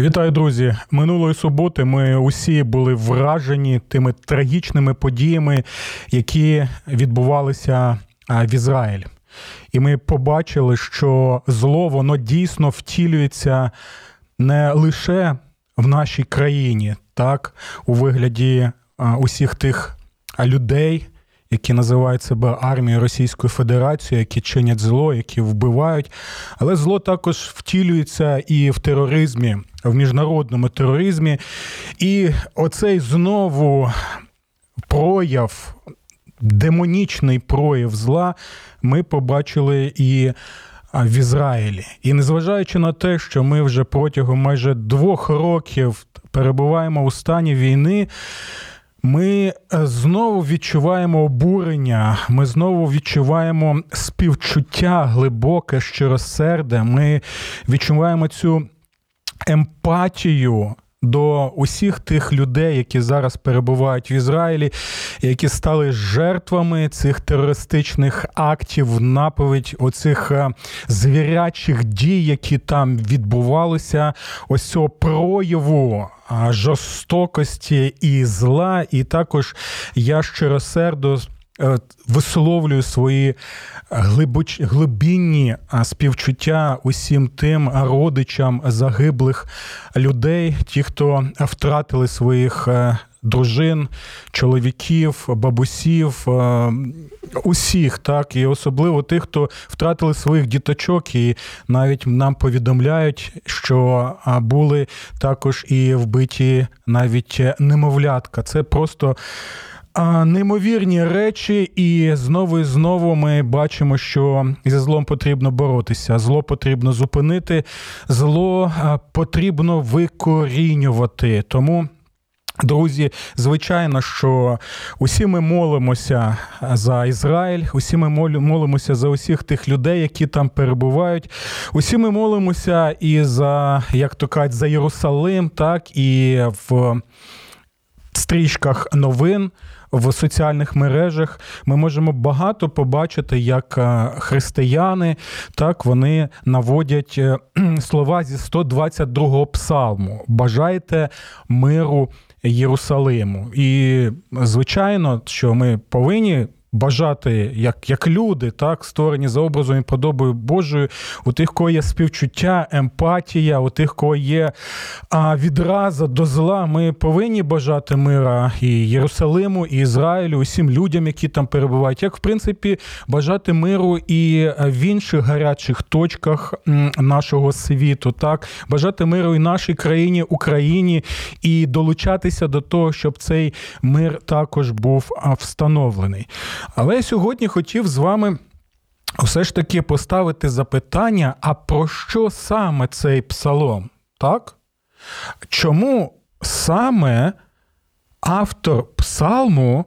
Вітаю, друзі! Минулої суботи ми усі були вражені тими трагічними подіями, які відбувалися в Ізраїлі. І ми побачили, що зло воно дійсно втілюється не лише в нашій країні, так, у вигляді усіх тих людей, які називають себе армією Російської Федерації, які чинять зло, які вбивають. Але зло також втілюється і в тероризмі, в міжнародному тероризмі. І оцей знову прояв, демонічний прояв зла ми побачили і. В Ізраїлі, і незважаючи на те, що ми вже протягом майже двох років перебуваємо у стані війни, ми е, знову відчуваємо обурення, ми знову відчуваємо співчуття глибоке, щиросерде. Ми відчуваємо цю емпатію. До усіх тих людей, які зараз перебувають в Ізраїлі, які стали жертвами цих терористичних актів, наповідь оцих е, звірячих дій, які там відбувалися, ось цього прояву жорстокості і зла, і також я щиросердо е, висловлюю свої глибоч... глибинні співчуття усім тим родичам загиблих людей, ті, хто втратили своїх е, дружин, чоловіків, бабусів, е, усіх, так, і особливо тих, хто втратили своїх діточок, і навіть нам повідомляють, що були також і вбиті навіть немовлятка. Це просто. Неймовірні речі, і знову і знову ми бачимо, що зі злом потрібно боротися. Зло потрібно зупинити, зло потрібно викорінювати. Тому Друзі, звичайно, що усі ми молимося за Ізраїль, усі ми молимося за усіх тих людей, які там перебувають. Усі ми молимося і за, як то кажуть, за Єрусалим, так і в стрічках новин. В соціальних мережах ми можемо багато побачити, як е, християни так вони наводять е, слова зі 122-го псалму. Бажайте миру Єрусалиму. І звичайно, що ми повинні бажати, як як люди, так, створені за образом і подобою Божою, у тих, кого є співчуття, емпатія, у тих, кого є а, відраза до зла, ми повинні бажати мира і Єрусалиму, і Ізраїлю, усім людям, які там перебувають, як в принципі бажати миру і в інших гарячих точках нашого світу, так, бажати миру і нашій країні, Україні, і долучатися до того, щоб цей мир також був встановлений. Але я сьогодні хотів з вами все ж таки поставити запитання: а про що саме цей псалом? Так? Чому саме автор псалму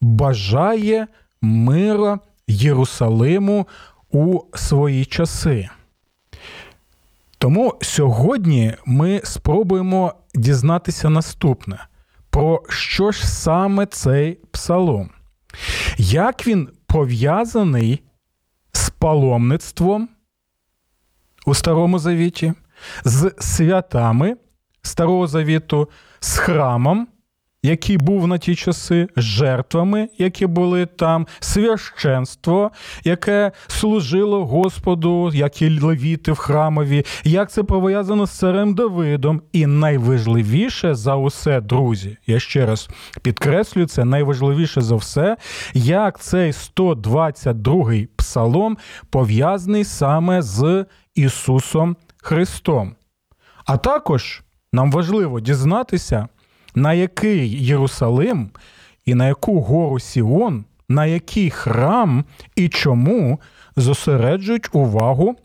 бажає мира Єрусалиму у свої часи? Тому сьогодні ми спробуємо дізнатися наступне: про що ж саме цей псалом? Як він пов'язаний з паломництвом у Старому Завіті, з святами Старого Завіту, з храмом який був на ті часи, жертвами, які були там, священство, яке служило Господу, як і левіти в храмові, як це пов'язано з царем Давидом. І найважливіше за усе, друзі, я ще раз підкреслюю, це найважливіше за все, як цей 122-й псалом пов'язаний саме з Ісусом Христом. А також нам важливо дізнатися на який Єрусалим і на яку гору Сіон, на який храм і чому зосереджують увагу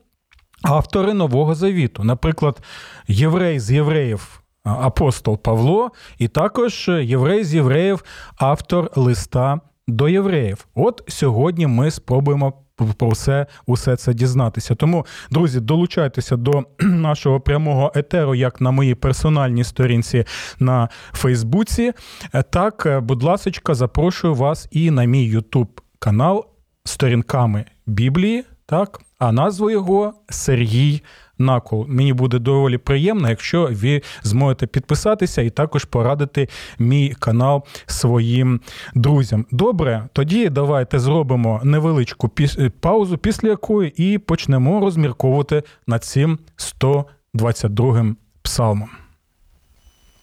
автори Нового Завіту, наприклад, єврей з євреїв. Апостол Павло, і також єврей з євреїв, автор листа до євреїв. От сьогодні ми спробуємо про усе це дізнатися. Тому, друзі, долучайтеся до нашого прямого етеру, як на моїй персональній сторінці на Фейсбуці. Так, будь ласка, запрошую вас і на мій Ютуб канал сторінками Біблії. Так, а назву його Сергій накол. Мені буде доволі приємно, якщо ви зможете підписатися і також порадити мій канал своїм друзям. Добре, тоді давайте зробимо невеличку паузу, після якої і почнемо розмірковувати над цим 122 м псалмом.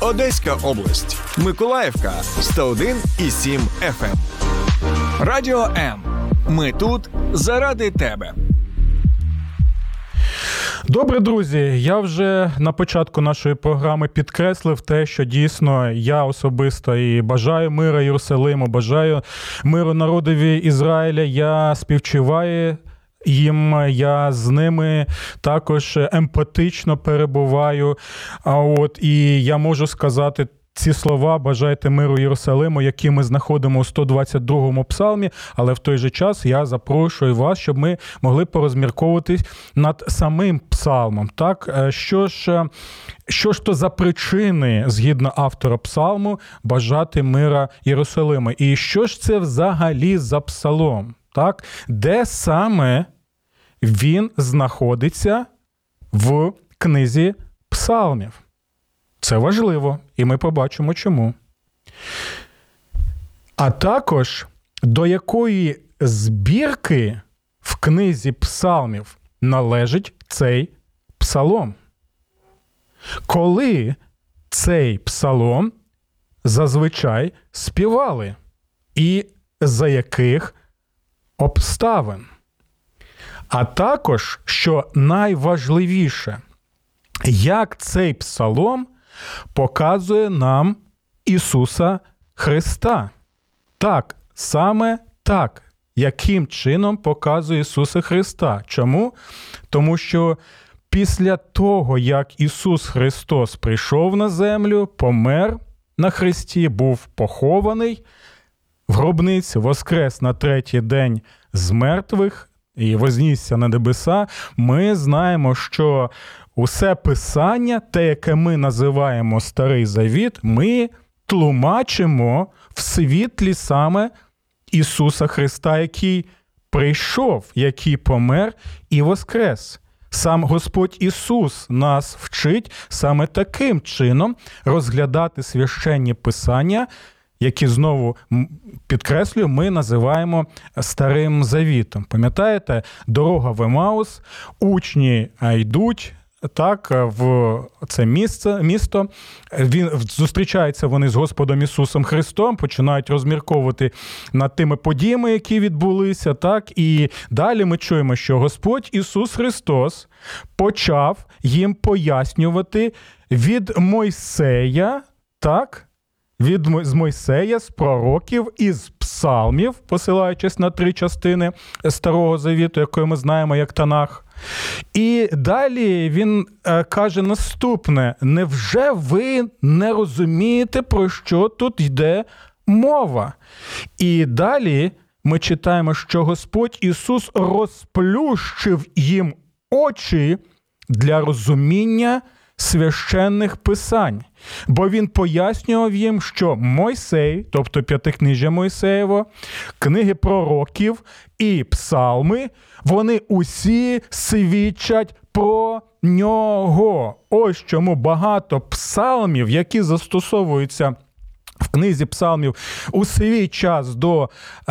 Одеська область. Миколаївка 101,7 FM. Радіо М. Ми тут заради тебе. Добре, друзі. Я вже на початку нашої програми підкреслив те, що дійсно я особисто і бажаю мира Єрусалиму, бажаю миру народові Ізраїля. Я співчуваю. Їм я з ними також емпатично перебуваю. А от і я можу сказати ці слова бажайте миру Єрусалиму, які ми знаходимо у 122-му псалмі, але в той же час я запрошую вас, щоб ми могли порозмірковуватись над самим псалмом. Так, е, що ж, е, що ж то за причини, згідно автора псалму, бажати мира Єрусалиму? І що ж це взагалі за псалом? Так, де саме він знаходиться в книзі псалмів? Це важливо, і ми побачимо чому. А також до якої збірки в книзі псалмів належить цей псалом. Коли цей псалом зазвичай співали, і за яких обставин. А також, що найважливіше, як цей псалом показує нам Ісуса Христа. Так, саме так, яким чином показує Ісуса Христа. Чому? Тому що після того, як Ісус Христос прийшов на землю, помер на Христі, був похований в гробниці, воскрес на третій день з мертвих і вознісся на небеса, ми знаємо, що усе писання, те, яке ми називаємо Старий Завіт, ми тлумачимо в світлі саме Ісуса Христа, який прийшов, який помер і воскрес. Сам Господь Ісус нас вчить саме таким чином розглядати священні писання, які знову підкреслюю, ми називаємо Старим Завітом. Пам'ятаєте, дорога в Емаус, учні йдуть так, в це місце, місто. Він зустрічаються вони з Господом Ісусом Христом, починають розмірковувати над тими подіями, які відбулися. так, І далі ми чуємо, що Господь Ісус Христос почав їм пояснювати від Мойсея, так. Від з Мойсея, з пророків із псалмів, посилаючись на три частини Старого Завіту, якої ми знаємо як Танах, і далі він е, каже наступне: невже ви не розумієте, про що тут йде мова? І далі ми читаємо, що Господь Ісус розплющив їм очі для розуміння священних писань, бо він пояснював їм, що Мойсей, тобто п'ятикнижжя Мойсеєво, книги пророків і псалми, вони усі свідчать про нього. Ось чому багато псалмів, які застосовуються в книзі псалмів у свій час до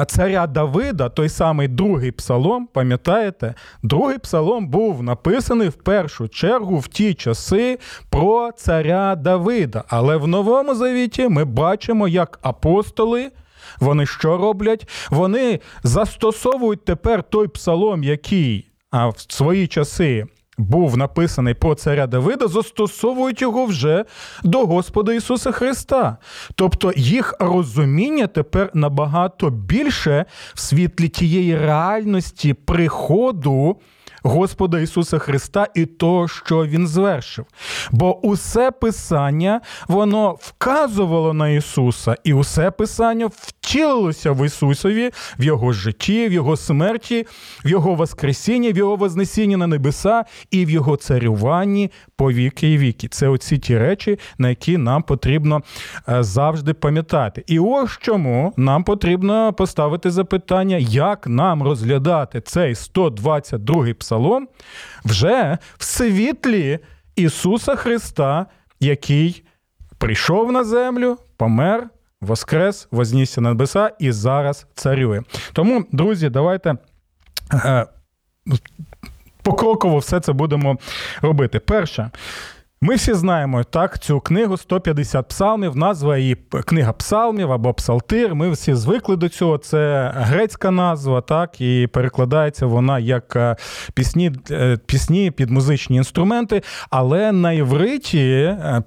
царя Давида, той самий другий псалом, пам'ятаєте, другий псалом був написаний в першу чергу в ті часи про царя Давида. Але в Новому Завіті ми бачимо, як апостоли. Вони що роблять? Вони застосовують тепер той псалом, який в свої часи був написаний про царя Давида, застосовують його вже до Господа Ісуса Христа. Тобто їх розуміння тепер набагато більше в світлі тієї реальності приходу. Господа Ісуса Христа і того, що Він звершив. Бо усе Писання воно вказувало на Ісуса, і усе Писання втілилося в Ісусові, в Його житті, в Його смерті, в Його Воскресінні, в Його Вознесінні на небеса і в Його царюванні по віки і віки. Це оці ті речі, на які нам потрібно е, завжди пам'ятати. І ось чому нам потрібно поставити запитання, як нам розглядати цей 122-й псалом вже в світлі Ісуса Христа, який прийшов на землю, помер. Воскрес, вознісся на небеса і зараз царює. Тому, друзі, давайте е, покроково все це будемо робити. Перше, ми всі знаємо так цю книгу 150 псалмів, назва її книга псалмів або псалтир. Ми всі звикли до цього. Це грецька назва, так, і перекладається вона як е, пісні, е, пісні під музичні інструменти. Але на івриті е,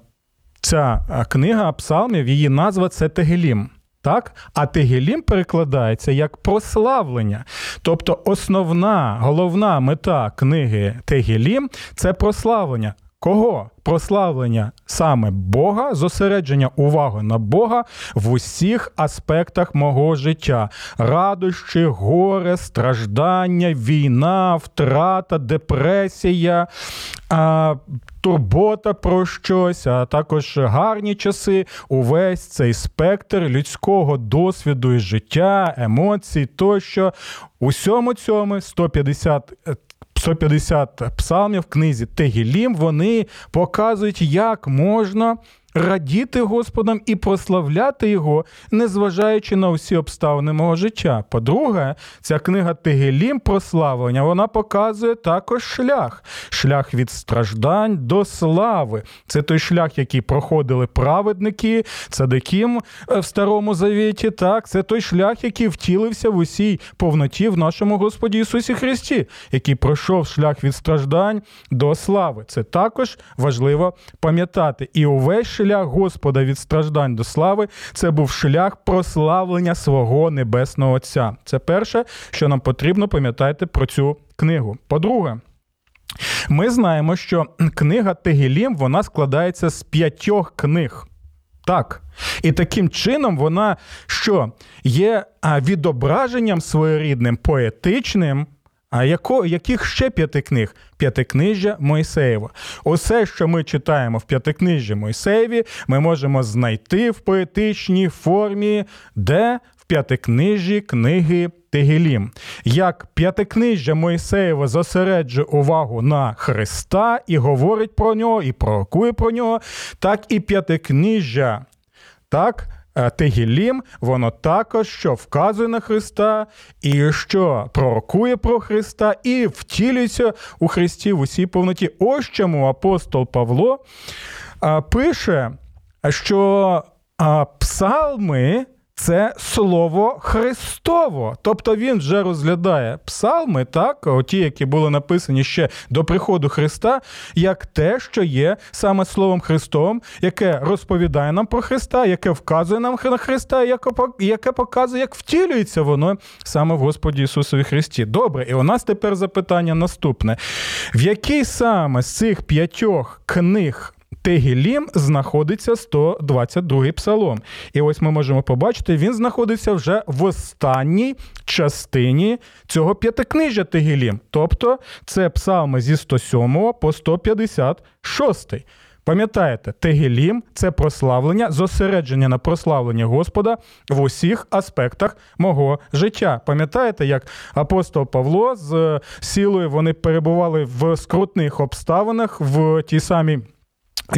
ця книга псалмів, її назва це Тегелім. Так, а Тегелім перекладається як прославлення. Тобто основна головна мета книги Тегелім це прославлення. Кого? Прославлення саме Бога, зосередження уваги на Бога в усіх аспектах мого життя: радощі, горе, страждання, війна, втрата, депресія, турбота про щось, а також гарні часи, увесь цей спектр людського досвіду і життя, емоцій тощо. Усьому цьому 150 150 псалмів в книзі Тегілім, вони показують, як можна радіти Господом і прославляти Його, незважаючи на усі обставини мого життя. По-друге, ця книга Тегелім прославлення вона показує також шлях, шлях від страждань до слави. Це той шлях, який проходили праведники, цадиким е, в Старому Завіті. Так, це той шлях, який втілився в усій повноті в нашому Господі Ісусі Христі, який пройшов шлях від страждань до слави. Це також важливо пам'ятати. І увесь шлях Господа від страждань до слави це був шлях прославлення свого небесного Отця. Це перше, що нам потрібно пам'ятати про цю книгу. По-друге, ми знаємо, що книга Тегелім вона складається з п'ятьох книг. Так. І таким чином вона що є відображенням своєрідним поетичним а яко, яких ще п'яти книг? П'ятикнижжя Мойсеєва. Усе, що ми читаємо в п'ятикнижжі Мойсеєві, ми можемо знайти в поетичній формі, де в п'ятикнижжі книги Тегелім. Як п'ятикнижжя Мойсеєва зосереджує увагу на Христа і говорить про нього, і пророкує про нього, так і п'ятикнижжя. Так, Тегілім, воно також що вказує на Христа, і що пророкує про Христа, і втілюється у Христі в усій повноті. Ось чому апостол Павло е, пише, що е, псалми це слово Христово. Тобто він вже розглядає псалми, так, ті, які були написані ще до приходу Христа, як те, що є саме Словом Христом, яке розповідає нам про Христа, яке вказує нам на Христа, яке показує, як втілюється воно саме в Господі Ісусові Христі. Добре, і у нас тепер запитання наступне: в якій саме з цих п'ятьох книг Тегілім знаходиться 122-й псалом. І ось ми можемо побачити, він знаходиться вже в останній частині цього п'ятикнижжя Тегілім. Тобто це псалми зі 107 по 156. Пам'ятаєте, Тегелім це прославлення, зосередження на прославленні Господа в усіх аспектах мого життя. Пам'ятаєте, як апостол Павло з сілою вони перебували в скрутних обставинах в тій самій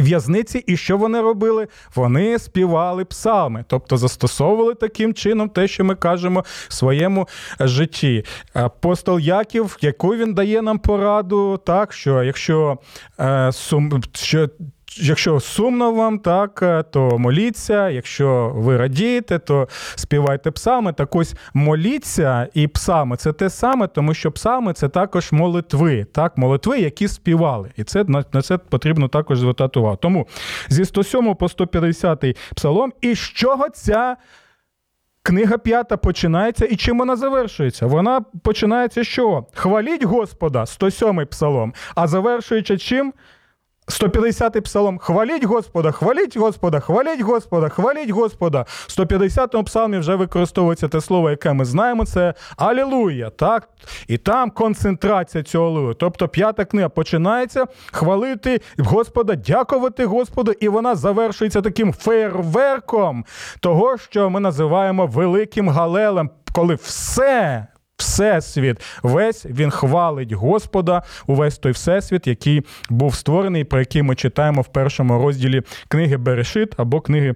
В'язниці, і що вони робили? Вони співали псалми, тобто застосовували таким чином те, що ми кажемо в своєму житті. Апостол Яків, яку він дає нам пораду, так що якщо е, сум, що Якщо сумно вам, так, е, то моліться. Якщо ви радієте, то співайте псами. Так ось моліться і псами це те саме, тому що псами це також молитви, так, молитви, які співали. І це на це потрібно також звертати увагу. Тому зі 107 по 150 псалом, і з чого ця. Книга п'ята починається, і чим вона завершується? Вона починається з що? Хваліть Господа, 107 псалом, а завершуючи чим? 150-й псалом. Хваліть Господа, хваліть Господа, хваліть Господа, хваліть Господа. В 150-му псалмі вже використовується те слово, яке ми знаємо, це Алілуя. так? І там концентрація цього алілуя. Тобто п'ята книга починається хвалити Господа, дякувати Господу, і вона завершується таким фейерверком того, що ми називаємо великим галелем, коли все Всесвіт, весь він хвалить Господа, увесь той всесвіт, який був створений, про який ми читаємо в першому розділі книги Берешит або книги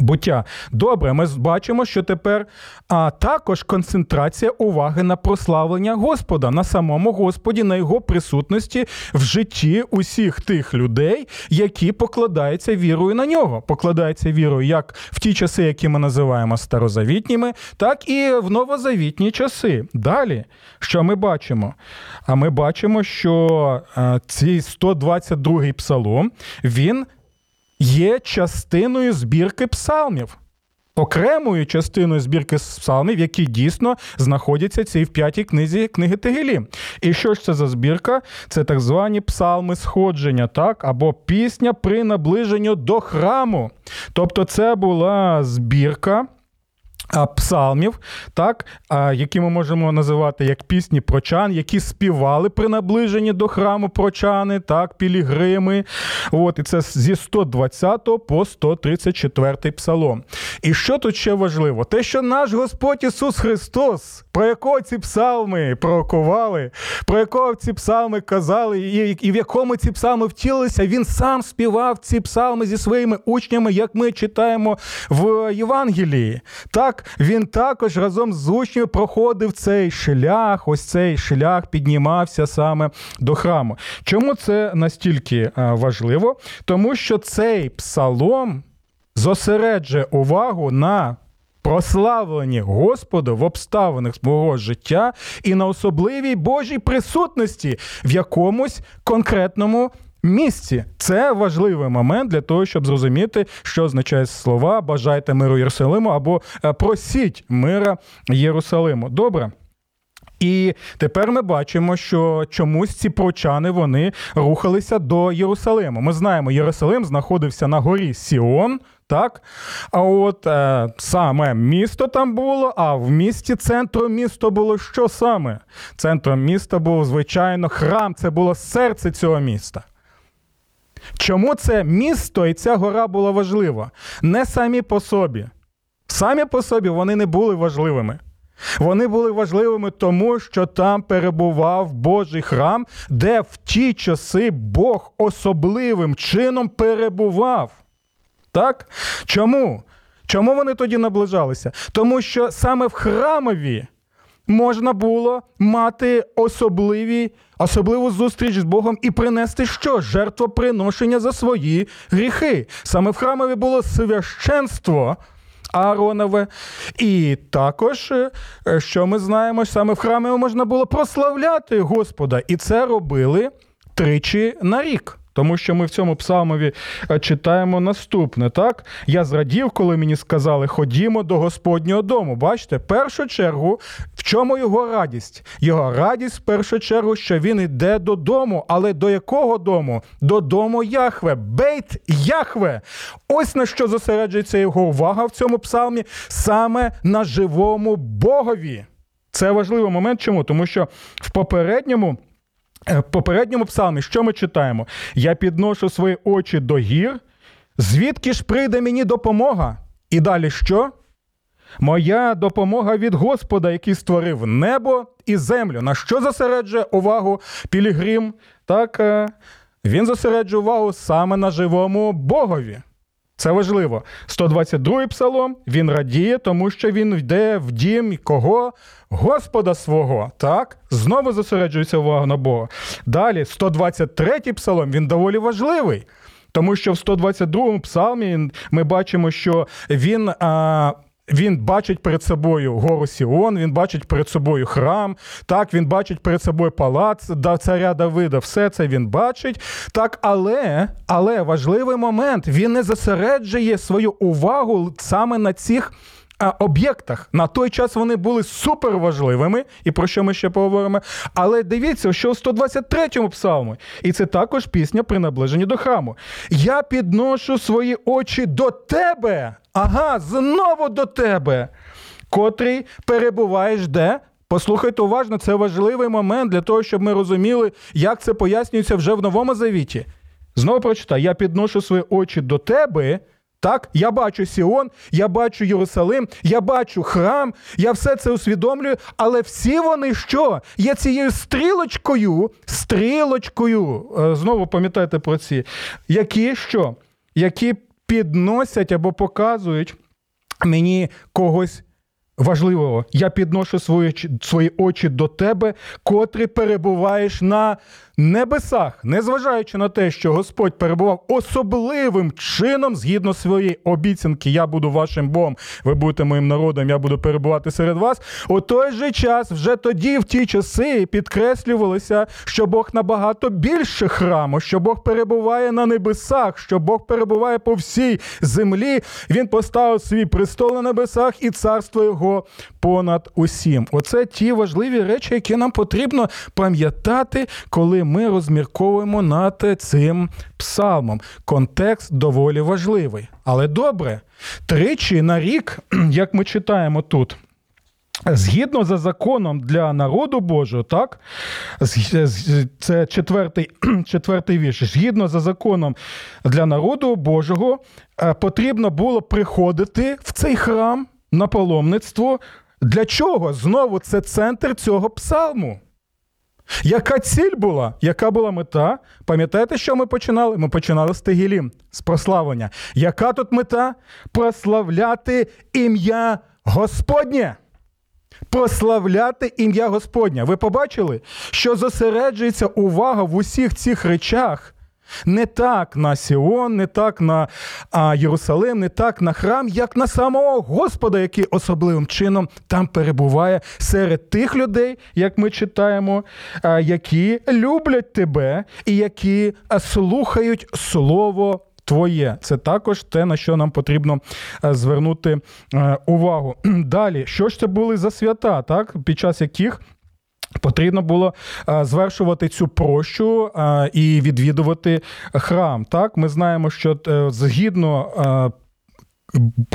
Буття. Добре, ми бачимо, що тепер а, також концентрація уваги на прославлення Господа, на самому Господі, на його присутності в житті усіх тих людей, які покладаються вірою на нього. Покладаються вірою як в ті часи, які ми називаємо старозавітніми, так і в новозавітні часи. Далі, що ми бачимо? А ми бачимо, що а, цей 122-й псалом він є частиною збірки псалмів. Окремою частиною збірки псалмів, які дійсно знаходяться ці в п'ятій книзі книги Тегелі. І що ж це за збірка? Це так звані псалми сходження, так, або пісня при наближенню до храму. Тобто, це була збірка Псалмів, так, які ми можемо називати як пісні прочан, які співали при наближенні до храму прочани, так, пілігрими. От, І це зі 120 по 134 псалом. І що тут ще важливо? Те, що наш Господь Ісус Христос, про якого ці псалми пророкували, про якого ці псалми казали, і, в якому ці псалми втілилися, він сам співав ці псалми зі своїми учнями, як ми читаємо в Євангелії. Так, так він також разом з учнями проходив цей шлях, ось цей шлях піднімався саме до храму. Чому це настільки е, важливо? Тому що цей псалом зосереджує увагу на прославленні Господа в обставинах свого життя і на особливій Божій присутності в якомусь конкретному місці. Це важливий момент для того, щоб зрозуміти, що означає слова бажайте миру Єрусалиму або е, просіть мира Єрусалиму. Добре. І тепер ми бачимо, що чомусь ці прочани вони рухалися до Єрусалиму. Ми знаємо, Єрусалим знаходився на горі Сіон. Так, а от е, саме місто там було, а в місті центром міста було що саме? Центром міста був, звичайно, храм, це було серце цього міста. Чому це місто і ця гора була важлива? Не самі по собі. Самі по собі вони не були важливими. Вони були важливими тому, що там перебував Божий храм, де в ті часи Бог особливим чином перебував. Так? Чому? Чому вони тоді наближалися? Тому що саме в храмові можна було мати особливі, особливу зустріч з Богом і принести що? Жертвоприношення за свої гріхи. Саме в храмові було священство. Ааронове. І також, е, що ми знаємо, саме в храмі можна було прославляти Господа. І це робили тричі на рік. Тому що ми в цьому псалмові е, читаємо наступне. так? Я зрадів, коли мені сказали, ходімо до Господнього дому. Бачите, в першу чергу, в чому його радість? Його радість в першу чергу, що він йде додому. Але до якого дому? Додому Яхве, Бейт Яхве. Ось на що зосереджується його увага в цьому псалмі, саме на живому Богові. Це важливий момент. Чому? Тому що в попередньому. Е, попередньому псалмі, що ми читаємо? Я підношу свої очі до гір, звідки ж прийде мені допомога? І далі що? Моя допомога від Господа, який створив небо і землю. На що зосереджує увагу Пілігрим? Так, е, він зосереджує увагу саме на живому Богові. Це важливо. 122-й псалом він радіє, тому що він йде в дім кого? Господа свого. Так? Знову зосереджується увага на Бога. Далі, 123-й псалом він доволі важливий. Тому що в 122-му псалмі ми бачимо, що він а, він бачить перед собою гору Сіон, він бачить перед собою храм, так, він бачить перед собою палац царя Давида, все це він бачить. Так, але але важливий момент, він не зосереджує свою увагу саме на цих об'єктах. На той час вони були суперважливими, і про що ми ще поговоримо. Але дивіться, що в 123-му псалмі, і це також пісня при наближенні до храму. Я підношу свої очі до тебе. Ага, знову до тебе, котрий перебуваєш де? Послухайте уважно, це важливий момент для того, щоб ми розуміли, як це пояснюється вже в новому завіті. Знову прочитаю, я підношу свої очі до тебе. Так, я бачу Сіон, я бачу Єрусалим, я бачу храм, я все це усвідомлюю, але всі вони що? Є цією стрілочкою, стрілочкою, е, знову пам'ятайте про ці, які що? Які підносять або показують мені когось важливого. Я підношу свої свої очі до тебе, котрий перебуваєш на небесах, незважаючи на те, що Господь перебував особливим чином згідно своєї обіцянки, я буду вашим Богом, ви будете моїм народом, я буду перебувати серед вас. У той же час, вже тоді, в ті часи, підкреслювалося, що Бог набагато більше храму, що Бог перебуває на небесах, що Бог перебуває по всій землі. Він поставив свій престол на небесах і царство його понад усім. Оце ті важливі речі, які нам потрібно пам'ятати, коли ми розмірковуємо над цим псалмом. Контекст доволі важливий. Але добре, тричі на рік, як ми читаємо тут. Згідно за законом для народу Божого, так це четвертий четвертий вірш. Згідно за законом для народу Божого, е, потрібно було приходити в цей храм на паломництво. Для чого? Знову це центр цього псалму. Яка ціль була? Яка була мета? Пам'ятаєте, що ми починали? Ми починали з Тегілім, з прославлення. Яка тут мета? Прославляти ім'я Господнє. Прославляти ім'я Господнє. Ви побачили, що зосереджується увага в усіх цих речах не так на Сіон, не так на а, Єрусалим, не так на храм, як на самого Господа, який особливим чином там перебуває серед тих людей, як ми читаємо, а, які люблять тебе і які слухають Слово. Твоє, це також те, на що нам потрібно звернути увагу. Далі, що ж це були за свята, так, під час яких Потрібно було звершувати цю прощу і відвідувати храм. Так, ми знаємо, що е, згідно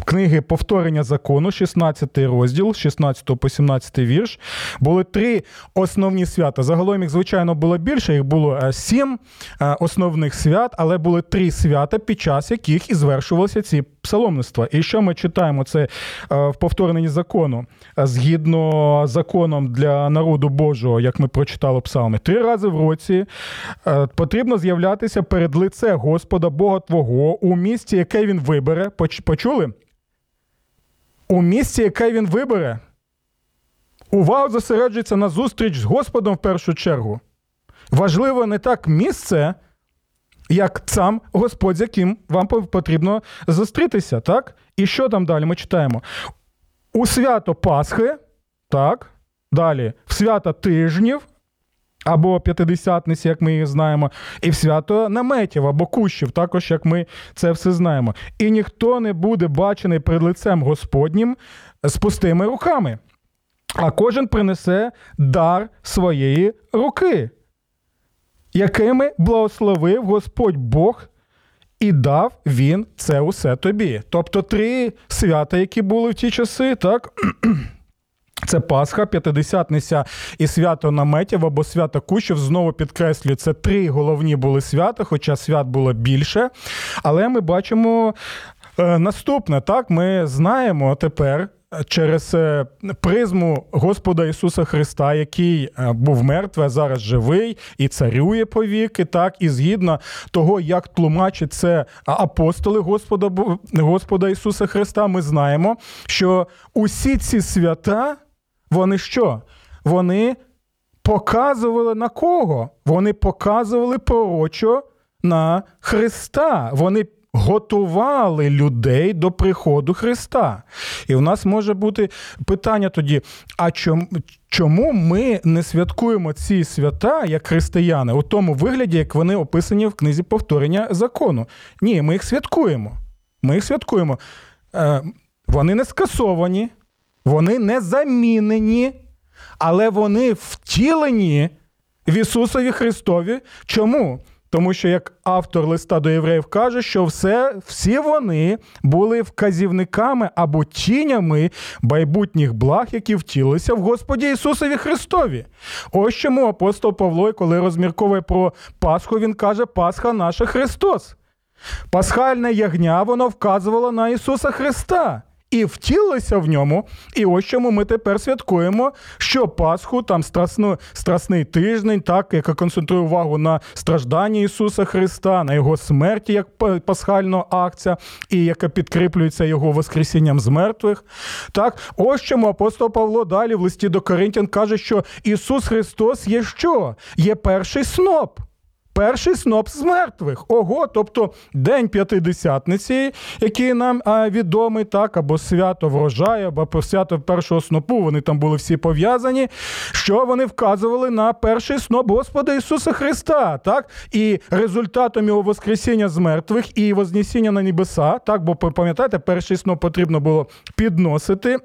книги повторення закону, 16 розділ, 16 по 17 вірш, були три основні свята. Загалом їх, звичайно, було більше, їх було е, сім е, основних свят, але були три свята, під час яких і звершувалися ці псаломництва. І що ми читаємо це е, в повторенні закону? Згідно законом для народу Божого, як ми прочитали псалми, три рази в році потрібно з'являтися перед лице Господа Бога Твого у місті, яке він вибере. Почули? У місці, яке він вибере, увага зосереджується на зустріч з Господом в першу чергу. Важливо не так місце, як сам Господь, з яким вам потрібно зустрітися. так? І що там далі ми читаємо? У свято Пасхи, так, далі в свято тижнів, або п'ятидесятниці, як ми їх знаємо, і в свято наметів або кущів, також як ми це все знаємо. І ніхто не буде бачений перед лицем Господнім з пустими руками, а кожен принесе дар своєї руки, якими благословив Господь Бог. І дав він це усе тобі. Тобто три свята, які були в ті часи, так це Пасха, П'ятидесятниця і свято наметів або свято Кущів. Знову підкреслюю, це три головні були свята, хоча свят було більше. Але ми бачимо е, наступне. Так, ми знаємо тепер. Через е, призму Господа Ісуса Христа, який е, був мертвий, а зараз живий і царює повіки, так, і згідно того, як тлумачить це апостоли Господа Господа Ісуса Христа, ми знаємо, що усі ці свята, вони що? Вони показували на кого? Вони показували пророчо на Христа. Вони готували людей до приходу Христа. І в нас може бути питання тоді: а чому? Ми не святкуємо ці свята як християни у тому вигляді, як вони описані в книзі повторення закону? Ні, ми їх святкуємо. Ми їх святкуємо. Е, Вони не скасовані, вони не замінені, але вони втілені в Ісусові Христові. Чому? Тому що як автор листа до євреїв каже, що все, всі вони були вказівниками або тінями майбутніх благ, які втілилися в Господі Ісусові Христові. Ось чому апостол Павло, коли розмірковує про Пасху, він каже: Пасха наша Христос. Пасхальне ягня воно вказувало на Ісуса Христа і втілилися в ньому. І ось чому ми тепер святкуємо, що Пасху, там страсну, страсний тиждень, так, яка концентрує увагу на стражданні Ісуса Христа, на Його смерті, як пасхальна акція, і яка підкріплюється Його Воскресінням з мертвих. Так, ось чому апостол Павло далі в листі до Коринтян каже, що Ісус Христос є що? Є перший сноп. Перший сноп з мертвих. Ого, тобто День П'ятидесятниці, який нам а, відомий, так, або свято врожаю, або свято першого снопу, вони там були всі пов'язані. Що вони вказували на перший сноп Господа Ісуса Христа, так? І результатом його Воскресіння з мертвих і Вознесіння на небеса, так, бо пам'ятаєте, перший сноп потрібно було підносити.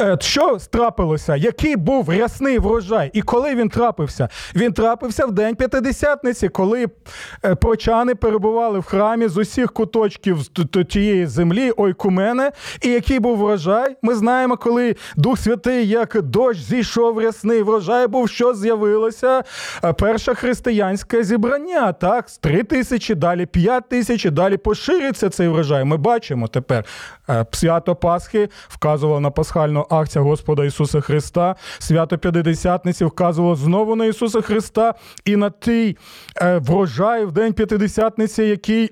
Е, що трапилося? Який був рясний врожай? І коли він трапився? Він трапився в день п'ятидесятниці, коли е, прочани перебували в храмі з усіх куточків тієї землі, ойкумене. І який був врожай? Ми знаємо, коли Дух Святий, як дощ зійшов рясний врожай, був що з'явилося? Е, перше християнське зібрання. Так, з три тисячі, далі п'ять тисяч, далі поширюється цей врожай. Ми бачимо тепер. Свято Пасхи вказувало на пасхальну акцію Господа Ісуса Христа. Свято П'ятидесятниці вказувало знову на Ісуса Христа і на той е, врожай в День П'ятидесятниці, який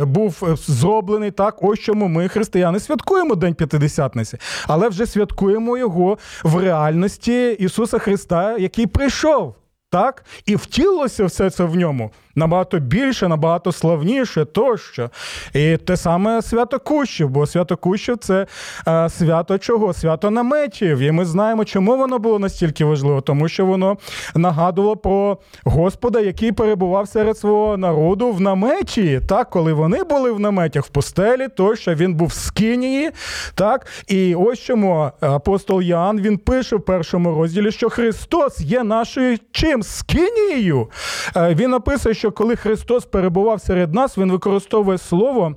був зроблений так. Ось чому ми, християни, святкуємо День П'ятидесятниці, але вже святкуємо його в реальності Ісуса Христа, який прийшов. Так, і втілилося все це в ньому набагато більше, набагато славніше тощо. І те саме свято Кущів, бо свято Кущів це е, свято чого? Свято наметів. І ми знаємо, чому воно було настільки важливо, тому що воно нагадувало про Господа, який перебував серед свого народу в наметі. Так, коли вони були в наметях в пустелі, то що він був в Скинії. Так, і ось чому апостол Ян він пише в першому розділі, що Христос є нашою чим скинією. Е, він описує, що коли Христос перебував серед нас, він використовує слово.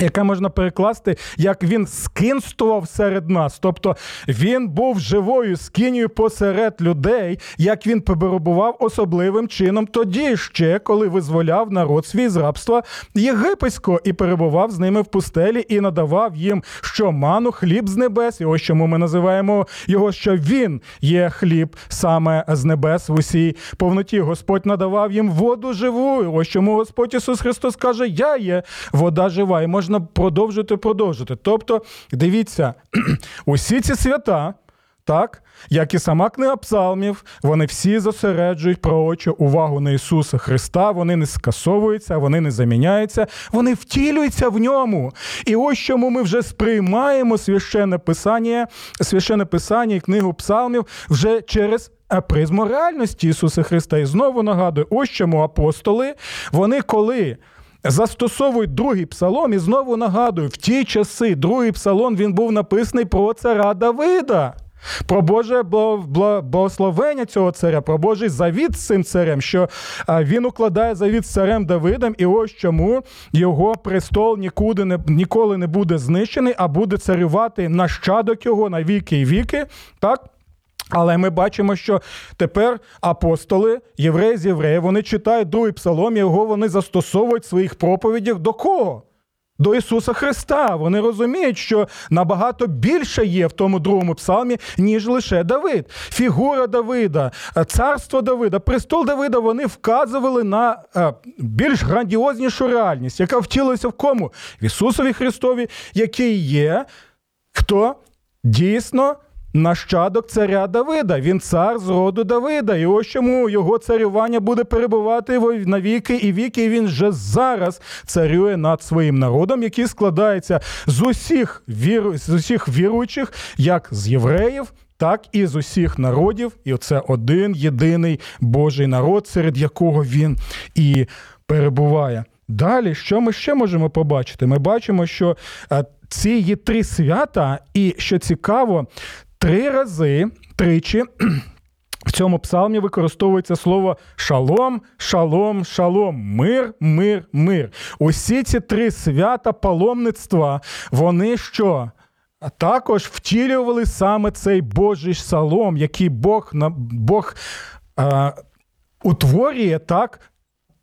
Яке можна перекласти, як він скинствував серед нас, тобто він був живою скинію посеред людей, як він перебував особливим чином тоді ще, коли визволяв народ свій з рабства єгипетського і перебував з ними в пустелі і надавав їм що ману, хліб з небес. І ось чому ми називаємо його, що він є хліб саме з небес в усій повноті. Господь надавав їм воду живу. Ось чому Господь Ісус Христос каже: Я є вода жива. І можна продовжити, продовжити. Тобто, дивіться, усі ці свята. Так, як і сама книга псалмів, вони всі зосереджують пророчу увагу на Ісуса Христа, вони не скасовуються, вони не заміняються, вони втілюються в ньому. І ось чому ми вже сприймаємо священне писання, священне писання і книгу псалмів вже через призму реальності Ісуса Христа. І знову нагадую, ось чому апостоли, вони коли застосовують другий псалом, і знову нагадую, в ті часи другий псалом він був написаний про цара Давида. Про Боже благословення цього царя, про Божий завіт з цим царем, що він укладає завіт з царем Давидом, і ось чому його престол нікуди не ніколи не буде знищений, а буде царювати нащадок його на віки і віки. Так? Але ми бачимо, що тепер апостоли, євреї з євреїв, вони читають другий псалом, його вони застосовують в своїх проповідях до кого? до Ісуса Христа. Вони розуміють, що набагато більше є в тому другому псалмі, ніж лише Давид. Фігура Давида, царство Давида, престол Давида вони вказували на е, більш грандіознішу реальність, яка втілилася в кому? В Ісусові Христові, який є хто дійсно нащадок царя Давида. Він цар з роду Давида. І ось чому його царювання буде перебувати на віки і віки. І він вже зараз царює над своїм народом, який складається з усіх віру, з усіх віруючих, як з євреїв. Так і з усіх народів, і це один єдиний Божий народ, серед якого він і перебуває. Далі, що ми ще можемо побачити? Ми бачимо, що е, ці є три свята, і що цікаво, Три рази, тричі. В цьому псалмі використовується слово шалом, шалом, шалом, мир, мир, мир. Усі ці три свята паломництва, вони що? Також втілювали саме цей Божий шалом, який Бог Бог а, утворює так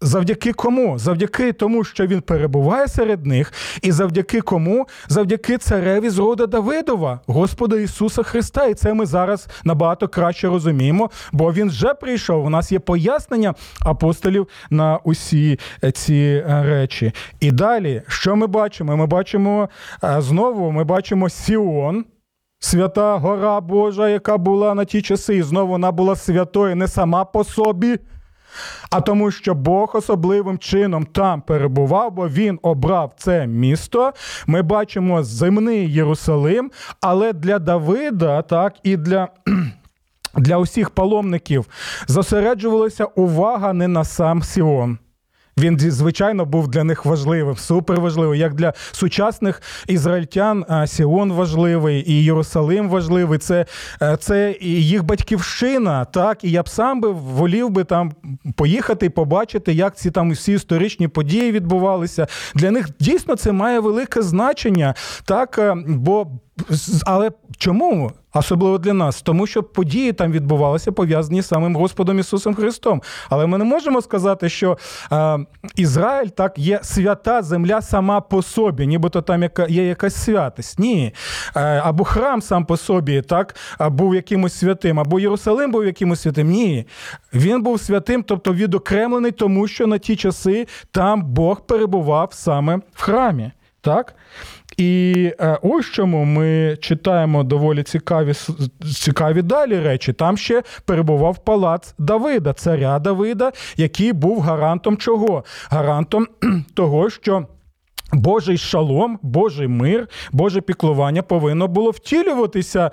Завдяки кому? Завдяки тому, що він перебуває серед них, і завдяки кому? Завдяки цареві з рода Давидова, Господа Ісуса Христа. І це ми зараз набагато краще розуміємо, бо Він вже прийшов. У нас є пояснення апостолів на усі е, ці е, речі. І далі, що ми бачимо? Ми бачимо е, знову, ми бачимо Сіон. Свята гора Божа, яка була на ті часи, і знову вона була святою не сама по собі а тому, що Бог особливим чином там перебував, бо він обрав це місто. Ми бачимо земний Єрусалим, але для Давида, так і для. Для усіх паломників зосереджувалася увага не на сам Сіон. Він, звичайно, був для них важливим, суперважливий. Як для сучасних ізраїльтян Сіон важливий, і Єрусалим важливий. Це е, це їх батьківщина. Так, і я б сам би волів би там поїхати і побачити, як ці там всі історичні події відбувалися. Для них дійсно це має велике значення, так е, бо але чому? Особливо для нас, тому що події там відбувалися пов'язані з самим Господом Ісусом Христом. Але ми не можемо сказати, що е, Ізраїль так є свята земля сама по собі, нібито там яка є якась святість. Ні. Е, або храм сам по собі так був якимось святим, або Єрусалим був якимось святим. Ні. Він був святим, тобто відокремлений, тому що на ті часи там Бог перебував саме в храмі. Так? І е, ось чому ми читаємо доволі цікаві цікаві далі речі. Там ще перебував палац Давида, царя Давида, який був гарантом чого? Гарантом того, що. Божий шалом, Божий мир, Боже піклування повинно було втілюватися е,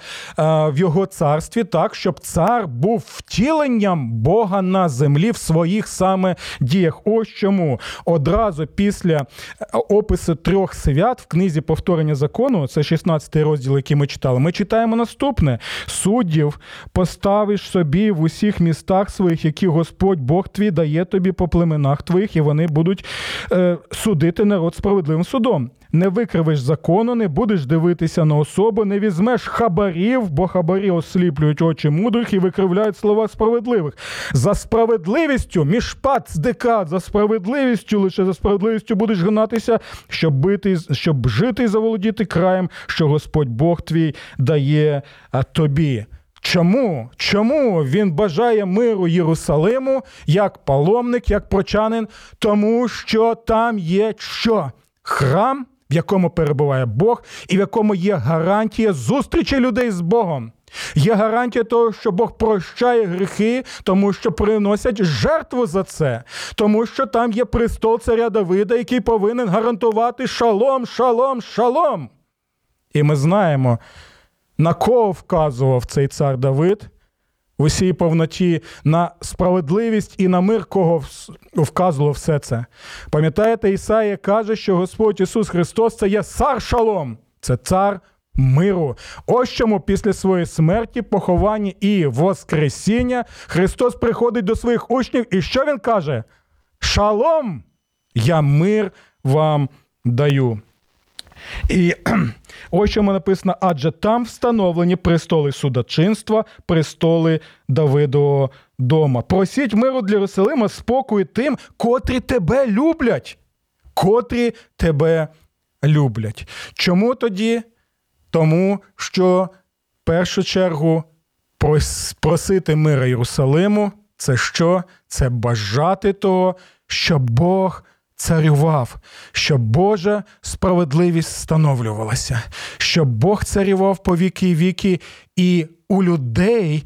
в його царстві так, щоб цар був втіленням Бога на землі в своїх саме діях. Ось чому одразу після е, опису трьох свят в книзі повторення закону, це 16 розділ, який ми читали. Ми читаємо наступне: суддів поставиш собі в усіх містах своїх, які Господь Бог твій дає тобі по племенах твоїх, і вони будуть е, судити народ справедливо справедливим судом. Не викривиш закону, не будеш дивитися на особу, не візьмеш хабарів, бо хабарі осліплюють очі мудрих і викривляють слова справедливих. За справедливістю, мішпат здекат, за справедливістю, лише за справедливістю будеш гнатися, щоб бити, щоб жити і заволодіти краєм, що Господь Бог твій дає тобі. Чому? Чому він бажає миру Єрусалиму як паломник, як прочанин? Тому що там є що? Храм, в якому перебуває Бог, і в якому є гарантія зустрічі людей з Богом. Є гарантія того, що Бог прощає гріхи, тому що приносять жертву за це, тому що там є престол царя Давида, який повинен гарантувати шалом, шалом, шалом. І ми знаємо, на кого вказував цей цар Давид в усій повноті на справедливість і на мир, кого вказувало все це. Пам'ятаєте, Ісаїя каже, що Господь Ісус Христос це є цар шалом, це цар миру. Ось чому після своєї смерті, поховання і Воскресіння Христос приходить до своїх учнів, і що Він каже? Шалом! Я мир вам даю. І ось чому написано, адже там встановлені престоли судочинства, престоли Давидового дома. Просіть миру для Єрусалима спокою тим, котрі тебе люблять, котрі тебе люблять. Чому тоді? Тому що в першу чергу просити мира Єрусалиму це що? Це бажати того, щоб Бог царював, щоб Божа справедливість встановлювалася, щоб Бог царював по віки і віки, і у людей,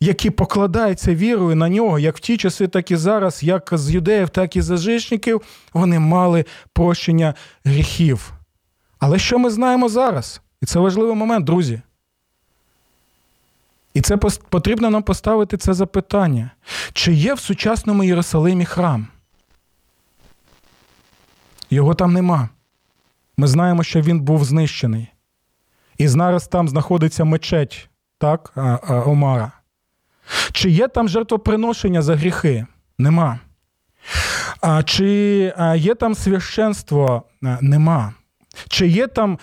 які покладаються вірою на нього, як в ті часи, так і зараз, як з юдеїв, так і з язичників, вони мали прощення гріхів. Але що ми знаємо зараз? І це важливий момент, друзі. І це потрібно нам поставити це запитання: чи є в сучасному Єрусалимі храм? Його там нема. Ми знаємо, що він був знищений. І зараз там знаходиться мечеть, так, Омара. Чи є там жертвоприношення за гріхи? Нема. А, Чи є там священство? Нема. Чи є там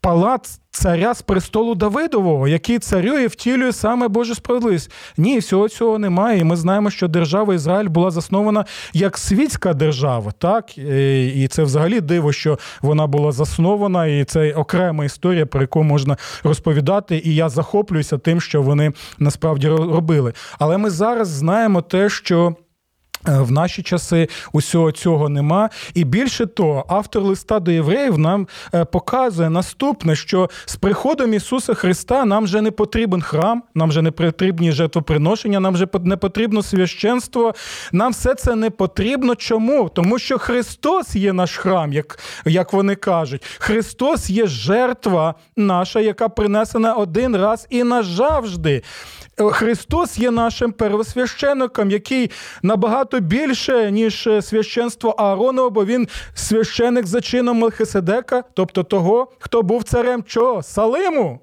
палац царя з престолу Давидового, який царює, втілює саме Божу справедливість. Ні, всього цього немає. І ми знаємо, що держава Ізраїль була заснована як світська держава, так і це взагалі диво, що вона була заснована, і це окрема історія, про яку можна розповідати. І я захоплююся тим, що вони насправді робили. Але ми зараз знаємо те, що. Е, в наші часи усього цього нема. І більше того, автор листа до євреїв нам е, показує наступне, що з приходом Ісуса Христа нам вже не потрібен храм, нам вже не потрібні жертвоприношення, нам вже не потрібно священство. Нам все це не потрібно. Чому? Тому що Христос є наш храм, як, як вони кажуть. Христос є жертва наша, яка принесена один раз і назавжди. Христос є нашим первосвященником, який набагато більше, ніж священство Ааронова, бо він священик за чином Мелхиседека, тобто того, хто був царем чого? Салиму.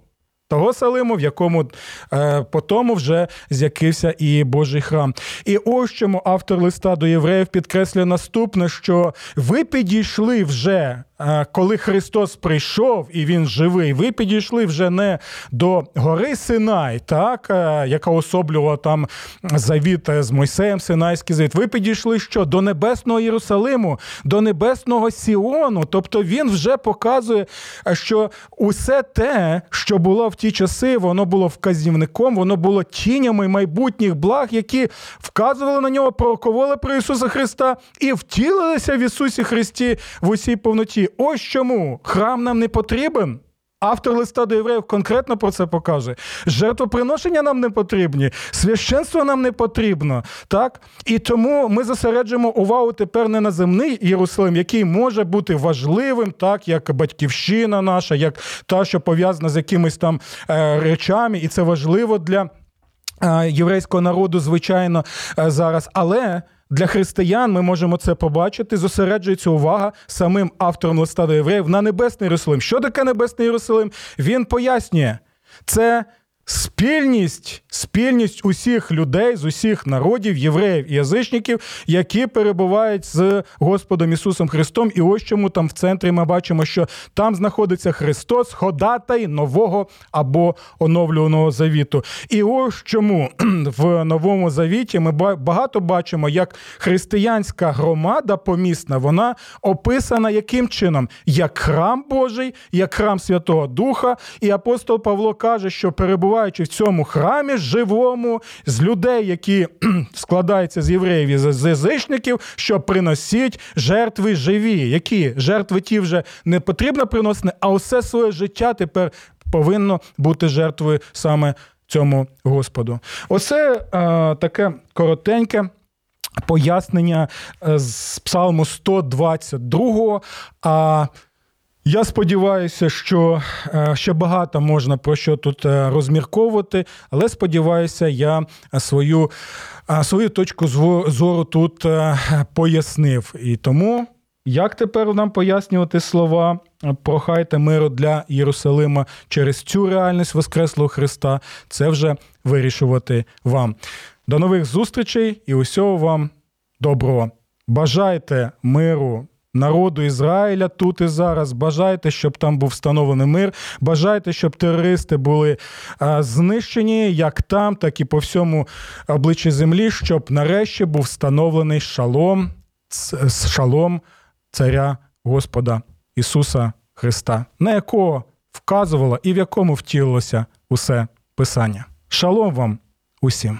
Того Салиму, в якому е, по тому вже з'явився і Божий храм. І ось чому автор листа до євреїв підкреслює наступне: що ви підійшли вже Е, коли Христос прийшов і Він живий, ви підійшли вже не до гори Синай, так, е, яка особлювала там завіт з Мойсеєм, Синайський завіт. Ви підійшли що? До Небесного Єрусалиму, до Небесного Сіону. Тобто він вже показує, що усе те, що було в ті часи, воно було вказівником, воно було тінями майбутніх благ, які вказували на нього, пророковували про Ісуса Христа і втілилися в Ісусі Христі в усій повноті. Ось чому храм нам не потрібен. Автор листа до євреїв конкретно про це покаже. Жертвоприношення нам не потрібні, священство нам не потрібно. так? І тому ми зосереджуємо увагу тепер не на земний Єрусалим, який може бути важливим, так, як батьківщина наша, як та, що пов'язана з якимись там е, речами, і це важливо для е, єврейського народу, звичайно, е, зараз. Але. Для християн ми можемо це побачити. Зосереджується увага самим автором листа до євреїв на небесний Єрусалим. Що таке небесний Єрусалим? Він пояснює, це Спільність, спільність усіх людей з усіх народів, євреїв і язичників, які перебувають з Господом Ісусом Христом. І ось чому там в центрі ми бачимо, що там знаходиться Христос, ходатай нового або оновлюваного завіту. І ось чому в новому завіті ми багато бачимо, як християнська громада помісна, вона описана яким чином? Як храм Божий, як храм Святого Духа. І апостол Павло каже, що перебуває перебуваючи в цьому храмі живому, з людей, які складаються з євреїв і з язичників, що приносять жертви живі. Які жертви ті вже не потрібно приносити, а усе своє життя тепер повинно бути жертвою саме цьому Господу. Оце е, таке коротеньке. Пояснення е, з Псалму 122. А я сподіваюся, що е, ще багато можна про що тут е, розмірковувати, але сподіваюся, я свою е, свою точку зору тут пояснив. І тому, як тепер нам пояснювати слова, прохайте миру для Єрусалима через цю реальність Воскреслого Христа, це вже вирішувати вам. До нових зустрічей і усього вам доброго. Бажайте миру народу Ізраїля тут і зараз. Бажайте, щоб там був встановлений мир. Бажайте, щоб терористи були знищені як там, так і по всьому обличчі землі, щоб нарешті був встановлений шалом, шалом царя Господа Ісуса Христа, на якого вказувало і в якому втілилося усе Писання. Шалом вам усім!